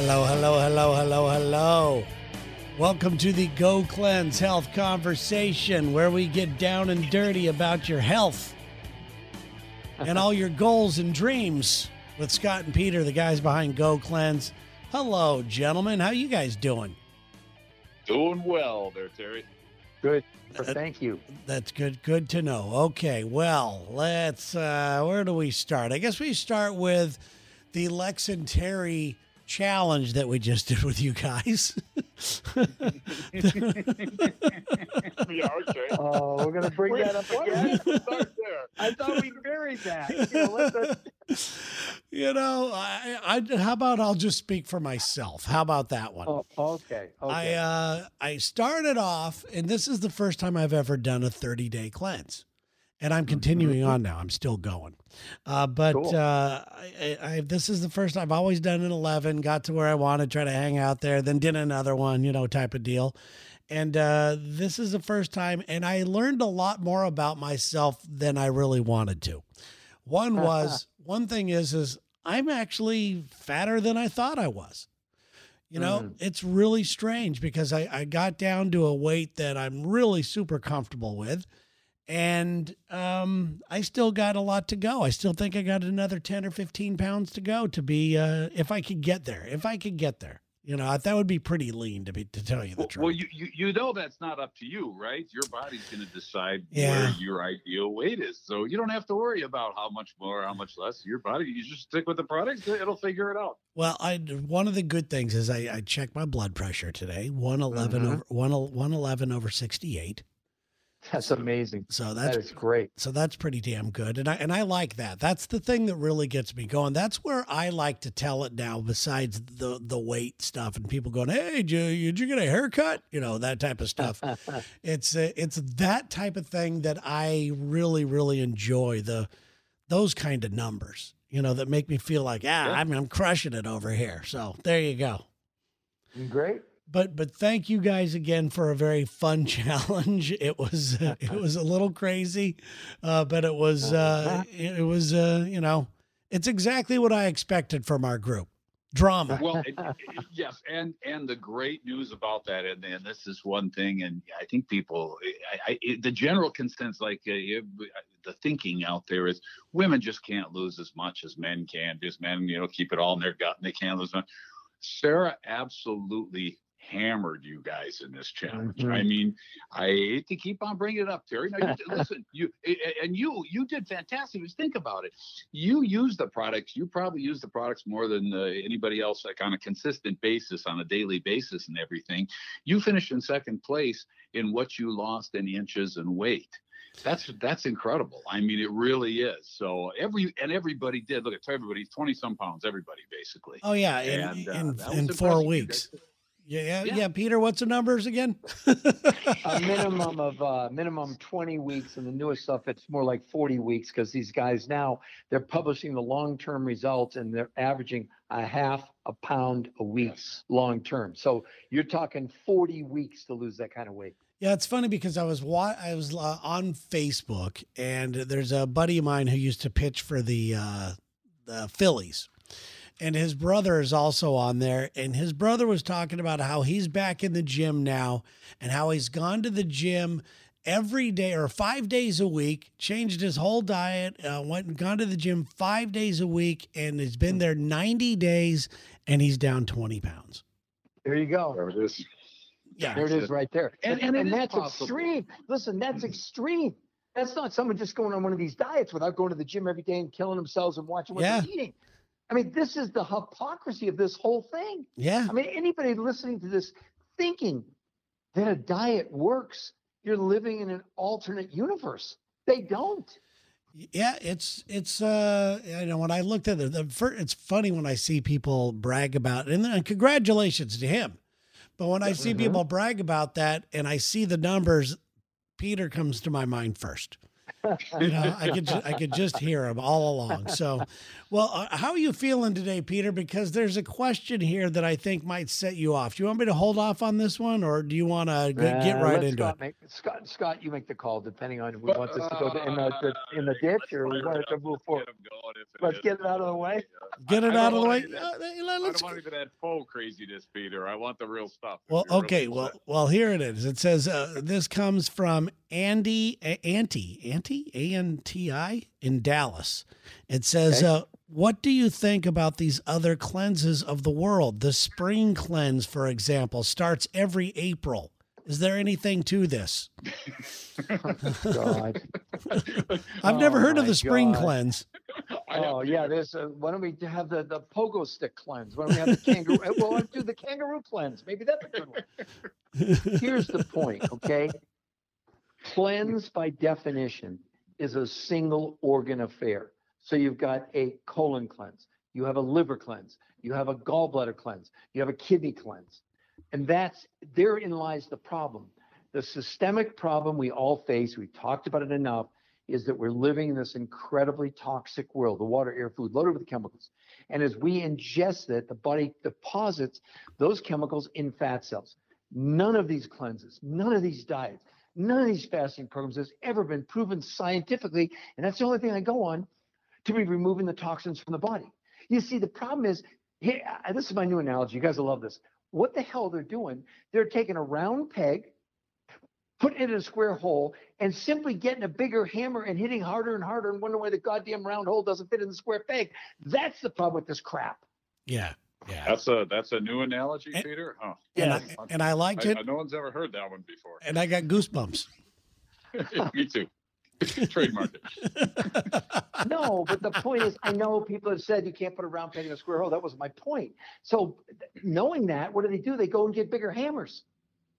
Hello, hello, hello, hello, hello. Welcome to the Go Cleanse Health Conversation, where we get down and dirty about your health and all your goals and dreams with Scott and Peter, the guys behind Go Cleanse. Hello, gentlemen. How you guys doing? Doing well there, Terry. Good. Thank you. That's good. Good to know. Okay. Well, let's. Uh, where do we start? I guess we start with the Lex and Terry challenge that we just did with you guys. Yeah, okay. Oh, we're gonna bring Wait, that up why do we again. start there? I thought we buried that. You know, you know, I, I. How about I'll just speak for myself? How about that one? oh, okay. I uh, I started off, and this is the first time I've ever done a 30 day cleanse, and I'm continuing on now. I'm still going, uh, but Cool. uh, I, I, this is the first. I've always done an 11. Got to where I wanted, try to hang out there, then did another one, you know, type of deal. And uh, this is the first time, and I learned a lot more about myself than I really wanted to. One was one thing is is I'm actually fatter than I thought I was. You know, it's really strange because I, I got down to a weight that I'm really super comfortable with. And um, I still got a lot to go. I still think I got another 10 or 15 pounds to go to be, uh, if I could get there, if I could get there. You know, that would be pretty lean to be, to tell you the Well, truth. well, you, you you know that's not up to you, right? Your body's going to decide Yeah. where your ideal weight is, so you don't have to worry about how much more, how much less. Your body, you just stick with the product; it'll figure it out. Well, I one of the good things is I, I checked my blood pressure today, 111 Mhm. over one, 111 over 68. That's amazing. So That that's great. So that's pretty damn good. And I and I like that. That's the thing that really gets me going. That's where I like to tell it now, besides the the weight stuff and people going, Hey, did you, did you get a haircut? You know, that type of stuff. it's uh, it's that type of thing that I really, really enjoy the those kind of numbers, you know, that make me feel like, ah, Yeah. I'm I'm crushing it over here. So there you go. great. But but thank you guys again for a very fun challenge. It was uh, it was a little crazy, uh, but it was uh, it, it was uh, you know it's exactly what I expected from our group. Drama. Well, it, it- yes, and and the great news about that, and, and this is one thing, and I think people, I, I, it- the general consensus, like uh, you- the thinking out there is, women just can't lose as much as men can. Just men, you know, keep it all in their gut, and they can't lose much. Sarah absolutely hammered you guys in this challenge. Mhm. I mean, I hate to keep on bringing it up, Terry. Now, you, listen, you and you you did fantastic. Just think about it. You use the products. You probably use the products more than uh, anybody else, like on a consistent basis, on a daily basis, and everything. You finished in second place in what you lost in inches and weight. That's that's incredible. I mean, it really is. So every and everybody did. Look at everybody, twenty some pounds. Everybody basically. Oh yeah, in And, uh, in, in four weeks. guys- Yeah, yeah, yeah, Yeah. Peter, what's the numbers again? A minimum of uh, minimum 20 weeks, and the newest stuff it's more like 40 weeks because these guys now they're publishing the long-term results and they're averaging a half a pound a week Yes. long-term. So you're talking 40 weeks to lose that kind of weight. Yeah, it's funny because I was wa- I was uh, on Facebook and there's a buddy of mine who used to pitch for the uh, the Phillies, and his brother is also on there. And his brother was talking about how he's back in the gym now and how he's gone to the gym every day or five days a week, changed his whole diet, uh, went and gone to the gym five days a week, and has been there 90 days, and he's down 20 pounds. There you go. There it is. Yeah. There it is right there. And- And, and it is that's possible. extreme. Listen, that's extreme. That's not someone just going on one of these diets without going to the gym every day and killing themselves and watching what Yeah. they're eating. I mean, this is the hypocrisy of this whole thing. Yeah. I mean, anybody listening to this thinking that a diet works, you're living in an alternate universe. They don't. Yeah, it's it's uh you know when I looked at it, the fir- it's funny when I see people brag about and then congratulations to him. But when I see Mhm. people brag about that and I see the numbers, Peter comes to my mind first. You know, I could ju- I could just hear him all along. So, well, uh, how are you feeling today, Peter? Because there's a question here that I think might set you off. Do you want me to hold off on this one, or do you want to get, get Uh, right let into Scott it? Make, Scott, Scott, you make the call depending on if we want this to go in the, the in the ditch or we want it to move forward. Get 'em going if Let's get it out of the way. Get it I out of the way. want any of Uh, that- hey, I let's don't want even that faux craziness, Peter. I want the real stuff. Well, okay. Well, upset. well, here it is. It says uh, this comes from Andy A- Anti Anti A N T I in Dallas. It says, Okay. uh, "What do you think about these other cleanses of the world? The spring cleanse, for example, starts every April. Is there anything to this? Oh, God. I've never Oh heard of the spring God. cleanse. Oh yeah, there's a, why don't we have the, the pogo stick cleanse? Why don't we have the kangaroo? well, let's do the kangaroo cleanse. Maybe that's a good one. Here's the point, okay? Cleanse by definition is a single organ affair. So you've got a colon cleanse, you have a liver cleanse, you have a gallbladder cleanse, you have a kidney cleanse. And that's therein lies the problem. The systemic problem we all face, we've talked about it enough, is that we're living in this incredibly toxic world, the water, air, food, loaded with chemicals. And as we ingest it, the body deposits those chemicals in fat cells. None of these cleanses, none of these diets, none of these fasting programs has ever been proven scientifically, and that's the only thing I go on, to be removing the toxins from the body. You see, the problem is, here, uh, this is my new analogy. You guys will love this. What the hell they're doing? They're taking a round peg, putting it in a square hole, and simply getting a bigger hammer and hitting harder and harder and wondering why the goddamn round hole doesn't fit in the square peg. That's the problem with this crap. Yeah, yeah. That's a that's a new analogy, And- Peter. Huh. And I, and I liked I, it, I- no one's ever heard that one before. and I got goosebumps. Me too. Trademark it. No, but the point is, I know people have said you can't put a round peg in a square hole. That was my point. So, knowing that, what do they do? They go and get bigger hammers.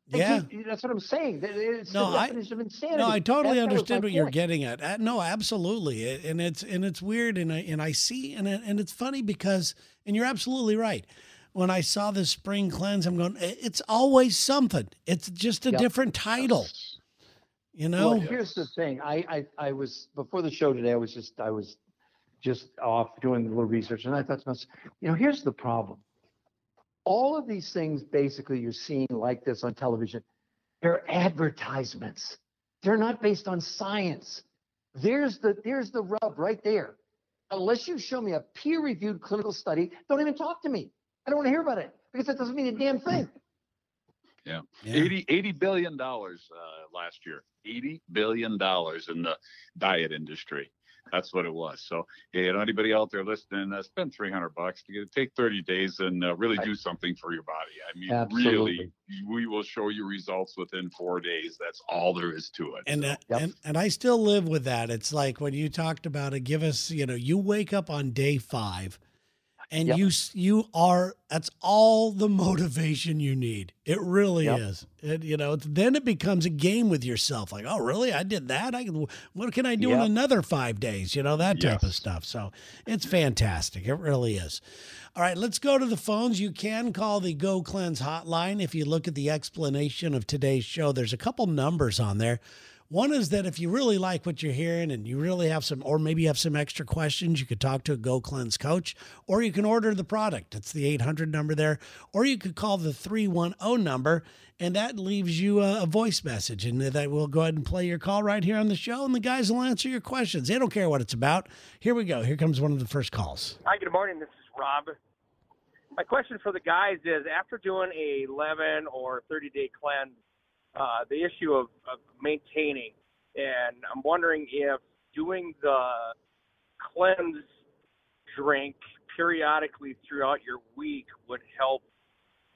They yeah. keep- that's what I'm saying. It's No, I-. No, I totally understand what you're getting at. Uh, No, absolutely, It- and it's and it's weird, and I and I see, and it, and it's funny because, and you're absolutely right. When I saw the spring cleanse, I'm going, it's always something. It's just a Yep. different title, you Well, know. here's the thing. I, I I was before the show today. I was just I was just off doing a little research, and I thought to myself, you know, here's the problem. All of these things, basically, you're seeing like this on television. They're advertisements. They're not based on science. There's the there's the rub right there. Unless you show me a peer-reviewed clinical study, don't even talk to me. I don't want to hear about it because that doesn't mean a damn thing. Yeah. 80, 80 billion dollars uh, last year. 80 billion dollars in the diet industry. That's what it was. So, you know, anybody out there listening, uh, spend 300 bucks to get, take 30 days and uh, really do something for your body. I mean, Absolutely. really, we will show you results within four days. That's all there is to it. And, So, uh, Yep. and and I still live with that. It's like when you talked about it. Give us, you know, you wake up on day five, and Yep. you you are. That's all the motivation you need. It really Yep. is. It, you know, then it becomes a game with yourself. Like, oh, really? I did that. I what can I do in another five days? You know, that type of stuff. So it's fantastic. It really is. All right, let's go to the phones. You can call the Go Cleanse hotline. If you look at the explanation of today's show, there's a couple numbers on there. One is that if you really like what you're hearing and you really have some, or maybe you have some extra questions, you could talk to a Go Cleanse coach, or you can order the product. It's the 800 number there, or you could call the 310 number, and that leaves you a, a voice message. And that we'll go ahead and play your call right here on the show, and the guys will answer your questions. They don't care what it's about. Here we go. Here comes one of the first calls. Hi, good morning. This is Rob. My question for the guys is after doing a 11 or 30 day cleanse, uh, the issue of, of maintaining, and I'm wondering if doing the cleanse drink periodically throughout your week would help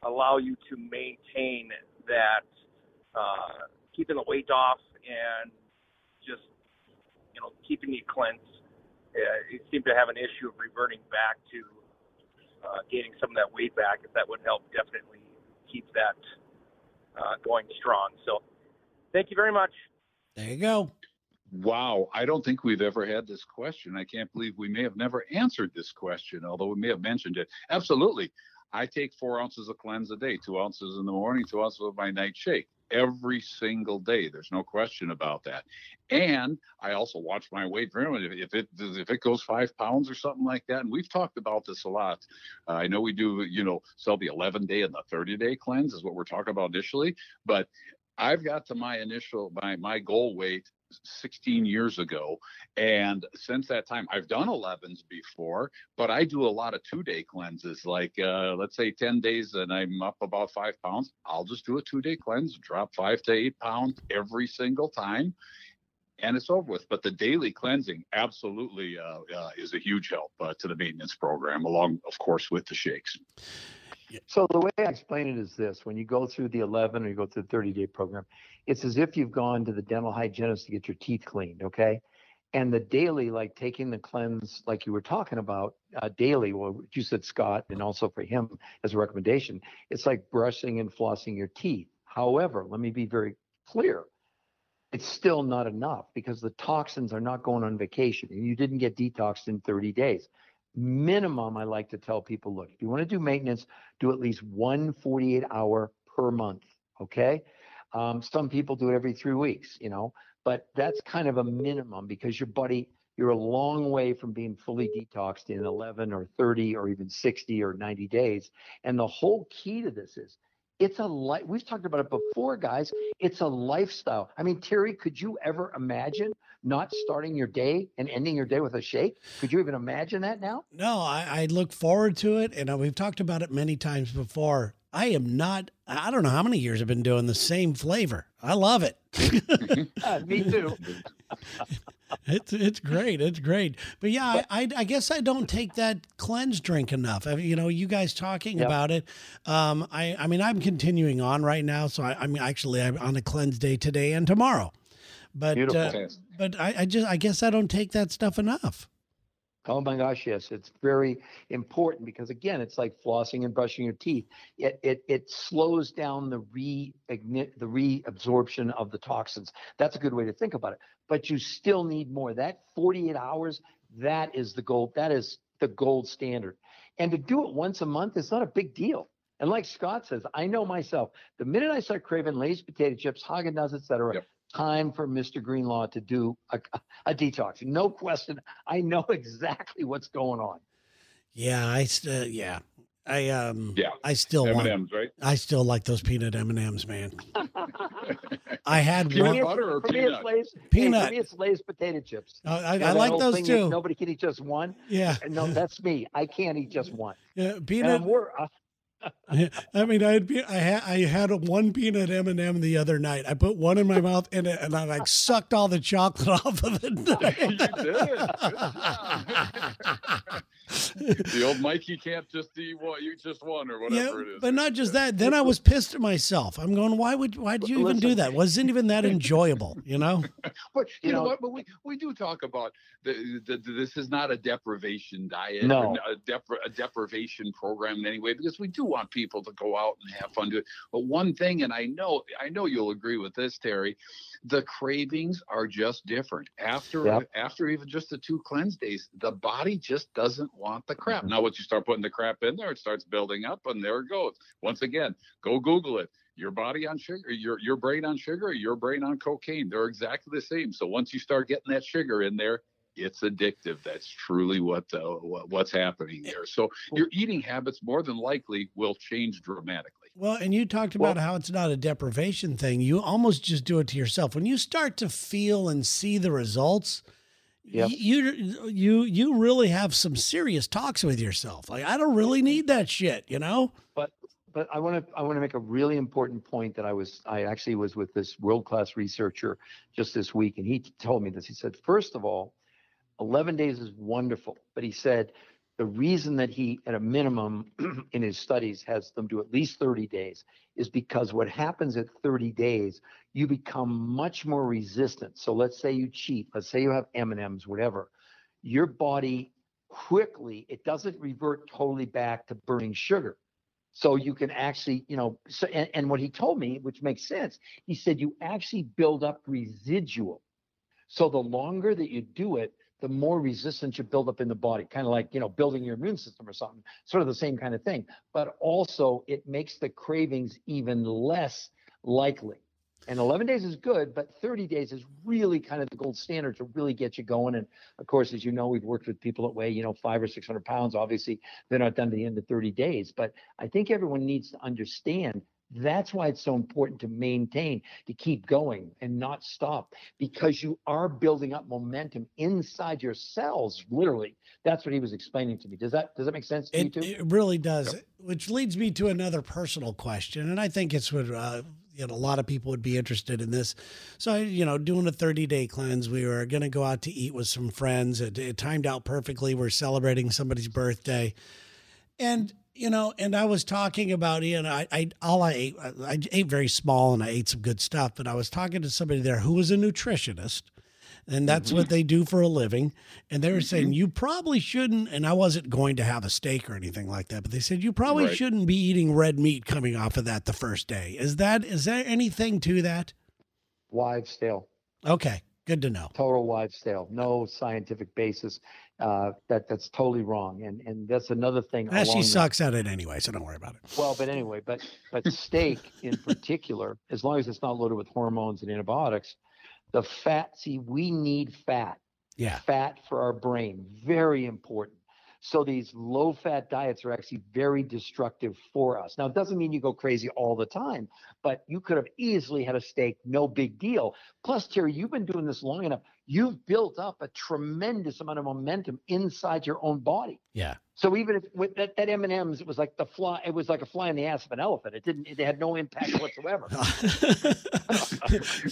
allow you to maintain that, uh, keeping the weight off and just, you know, keeping you cleansed. Uh, you seem to have an issue of reverting back to uh, gaining some of that weight back. If that would help, definitely keep that uh, going strong. So, thank you very much. There you go. Wow, I don't think we've ever had this question. I can't believe we may have never answered this question, although we may have mentioned it. Absolutely. I take four ounces of cleanse a day, two ounces in the morning, two ounces of my night shake every single day. There's no question about that. And I also watch my weight very much. If, it if it goes five pounds or something like that, and we've talked about this a lot. Uh, I know we do, you know, sell the 11 day and the 30 day cleanse is what we're talking about initially, but I've got to my initial my my goal weight 16 years ago. And since that time, I've done 11s before, but I do a lot of two day cleanses. Like, uh, let's say 10 days and I'm up about five pounds. I'll just do a two day cleanse, drop five to eight pounds every single time. And it's over with. But the daily cleansing absolutely uh, uh, is a huge help uh, to the maintenance program, along, of course, with the shakes. So the way I explain it is this: when you go through the 11 or you go through the 30 day program, it's as if you've gone to the dental hygienist to get your teeth cleaned. Okay, and the daily, like taking the cleanse, like you were talking about uh, daily, well, you said Scott, and also for him as a recommendation, it's like brushing and flossing your teeth. However, let me be very clear. It's still not enough because the toxins are not going on vacation and you didn't get detoxed in 30 days minimum, I like to tell people, look, if you want to do maintenance, do at least one 48 hour per month. Okay. Um, some people do it every three weeks, you know, but that's kind of a minimum because your body, you're a long way from being fully detoxed in 11 or 30 or even 60 or 90 days. And the whole key to this is it's a life. We've talked about it before, guys. It's a lifestyle. I mean, Terry, could you ever imagine not starting your day and ending your day with a shake? Could you even imagine that now? No, I, I look forward to it, and uh, we've talked about it many times before. I am not. I don't know how many years I've been doing the same flavor. I love it. uh, me too. it's it's great. It's great. But yeah, but, I, I guess I don't take that cleanse drink enough. I, you know, you guys talking yep. about it. Um, I I mean, I'm continuing on right now, so I, I'm actually I'm on a cleanse day today and tomorrow. But uh, but I, I just I guess I don't take that stuff enough. Oh my gosh, yes, it's very important because again, it's like flossing and brushing your teeth. It it it slows down the re the reabsorption of the toxins. That's a good way to think about it. But you still need more. That 48 hours, that is the gold. That is the gold standard. And to do it once a month is not a big deal. And like Scott says, I know myself. The minute I start craving Lay's potato chips, Haagen Dazs, etc., yep time for Mr. Greenlaw to do a, a detox. No question. I know exactly what's going on. Yeah, I still, yeah, I um, yeah, I still M&Ms, want, right? I still like those peanut M and M's, man. I had peanut one. butter or for peanut? Me it's Lay's, peanut. Hey, me, it's Lay's potato chips. Uh, I, I like those too. Nobody can eat just one. Yeah. No, that's me. I can't eat just one. Yeah, peanut. I mean, I had I had I had a one peanut M and m the other night. I put one in my mouth and it, and I like sucked all the chocolate off of it. you did. the old Mikey can't just eat one. You just one or whatever yeah, it is. But not just that. Then I was pissed at myself. I'm going, why would why did you even do that? Wasn't even that enjoyable, you know? But you, you know, know, what? But we we do talk about the, the, the, this is not a deprivation diet, no. a, depri- a deprivation program in any way, because we do want people to go out and have fun. Do it. But one thing, and I know I know you'll agree with this, Terry, the cravings are just different after yep. after even just the two cleanse days. The body just doesn't want the crap. Mm-hmm. Now, once you start putting the crap in there, it starts building up, and there it goes. Once again, go Google it your body on sugar, your your brain on sugar, your brain on cocaine. They're exactly the same. So once you start getting that sugar in there, it's addictive. That's truly what, uh, what's happening there. So your eating habits more than likely will change dramatically. Well, and you talked about well, how it's not a deprivation thing. You almost just do it to yourself. When you start to feel and see the results, yep. you you you really have some serious talks with yourself. Like I don't really need that shit, you know? But but I want to I want to make a really important point that I was I actually was with this world class researcher just this week, and he told me this. He said, first of all, 11 days is wonderful, but he said the reason that he, at a minimum in his studies, has them do at least 30 days is because what happens at 30 days, you become much more resistant. So let's say you cheat, let's say you have M&Ms, whatever, your body quickly, it doesn't revert totally back to burning sugar. So you can actually, you know, so, and, and what he told me, which makes sense, he said you actually build up residual. So the longer that you do it, the more resistance you build up in the body, kind of like, you know, building your immune system or something, sort of the same kind of thing. But also, it makes the cravings even less likely. And 11 days is good, but 30 days is really kind of the gold standard to really get you going. And of course, as you know, we've worked with people that weigh, you know, five or 600 pounds. Obviously, they're not done to the end of 30 days. But I think everyone needs to understand That's why it's so important to maintain, to keep going and not stop because you are building up momentum inside your cells, literally. That's what he was explaining to me. Does that does that make sense to it, you too? It really does, which leads me to another personal question, and I think it's what uh, you know a lot of people would be interested in this. So, you know, doing a 30 day cleanse, we were going to go out to eat with some friends. It, it timed out perfectly. We're celebrating somebody's birthday, and you know, and I was talking about, you know, I, I all I ate, I ate very small and I ate some good stuff, but I was talking to somebody there who was a nutritionist and that's mm-hmm. what they do for a living. And they were mm-hmm. saying you probably shouldn't. And I wasn't going to have a steak or anything like that, but they said you probably right. shouldn't be eating red meat coming off of that the first day. Is that is there anything to that? Wives tale. Okay, good to know. Total wives tale. No scientific basis uh, that that's totally wrong. And and that's another thing. Ah, she sucks at it anyway, so don't worry about it. Well, but anyway, but but steak in particular, as long as it's not loaded with hormones and antibiotics, the fat. See, we need fat. Yeah. Fat for our brain, very important. So these low fat diets are actually very destructive for us. Now, it doesn't mean you go crazy all the time, but you could have easily had a steak, no big deal. Plus, Terry, you've been doing this long enough. You've built up a tremendous amount of momentum inside your own body. Yeah. So even if with that, that M&Ms, it was like the fly, it was like a fly in the ass of an elephant. It didn't, it had no impact whatsoever.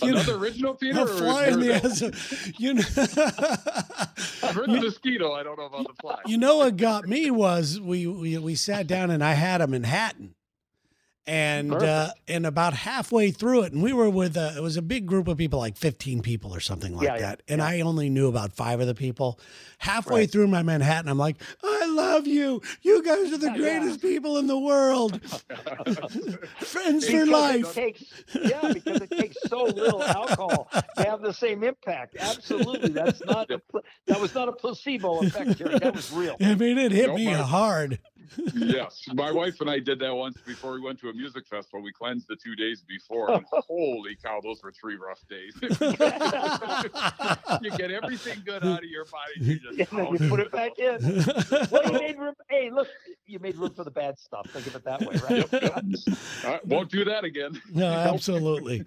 Another know, original, Peter? A fly in the ass of, you know. I've heard the mosquito. I don't know about the fly. You know what got me was we, we, we sat down and I had a Manhattan and uh, and about halfway through it, and we were with a, it was a big group of people, like fifteen people or something like yeah, that, yeah, and yeah. I only knew about five of the people. Halfway right. through my Manhattan, I'm like, I love you. You guys are the greatest people in the world. Friends for life. Takes, yeah, because it takes so little alcohol to have the same impact. Absolutely, that's not a, that was not a placebo effect, Jerry. That was real. I mean, it hit me hard yes, my wife and I did that once before we went to a music festival. We cleansed the two days before, and holy cow, those were three rough days. you get everything good out of your body, you just then you put it back in. Well, you made room. Hey, look, you made room for the bad stuff. Think of it that way, right? Yep. won't do that again. No, absolutely.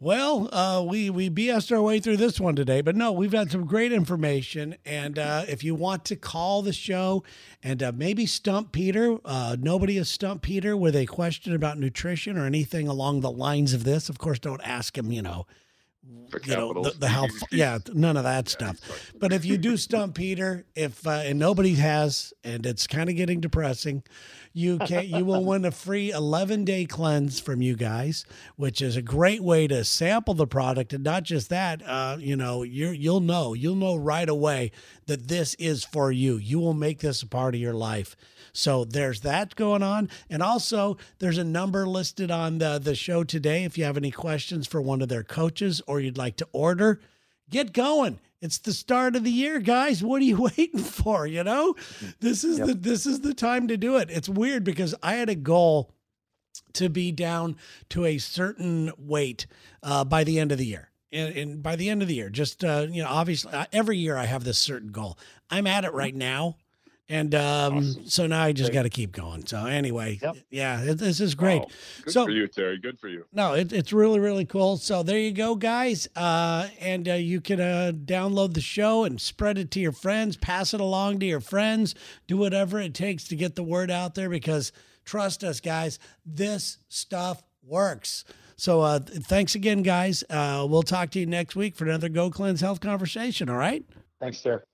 Well, uh, we we BS'd our way through this one today, but no, we've had some great information. And uh, if you want to call the show and uh, maybe stump Peter, uh, nobody has stumped Peter with a question about nutrition or anything along the lines of this. Of course, don't ask him, you know, you know the, the how yeah none of that stuff but if you do stump peter if uh, and nobody has and it's kind of getting depressing you can you will win a free 11 day cleanse from you guys which is a great way to sample the product and not just that uh, you know you you'll know you'll know right away that this is for you you will make this a part of your life so there's that going on. And also, there's a number listed on the, the show today. If you have any questions for one of their coaches or you'd like to order, get going. It's the start of the year, guys. What are you waiting for? You know, this is yep. the this is the time to do it. It's weird because I had a goal to be down to a certain weight uh, by the end of the year. And, and, by the end of the year, just uh, you know, obviously, uh, every year I have this certain goal. I'm at it right now, and um, awesome. so now I just got to keep going. So anyway, yep. yeah, it, this is great. Wow. Good so, for you, Terry. Good for you. No, it, it's really, really cool. So there you go, guys. Uh, and uh, you can uh, download the show and spread it to your friends, pass it along to your friends, do whatever it takes to get the word out there because trust us, guys, this stuff works. So uh, thanks again, guys. Uh, we'll talk to you next week for another Go Cleanse Health conversation. All right. Thanks, sir.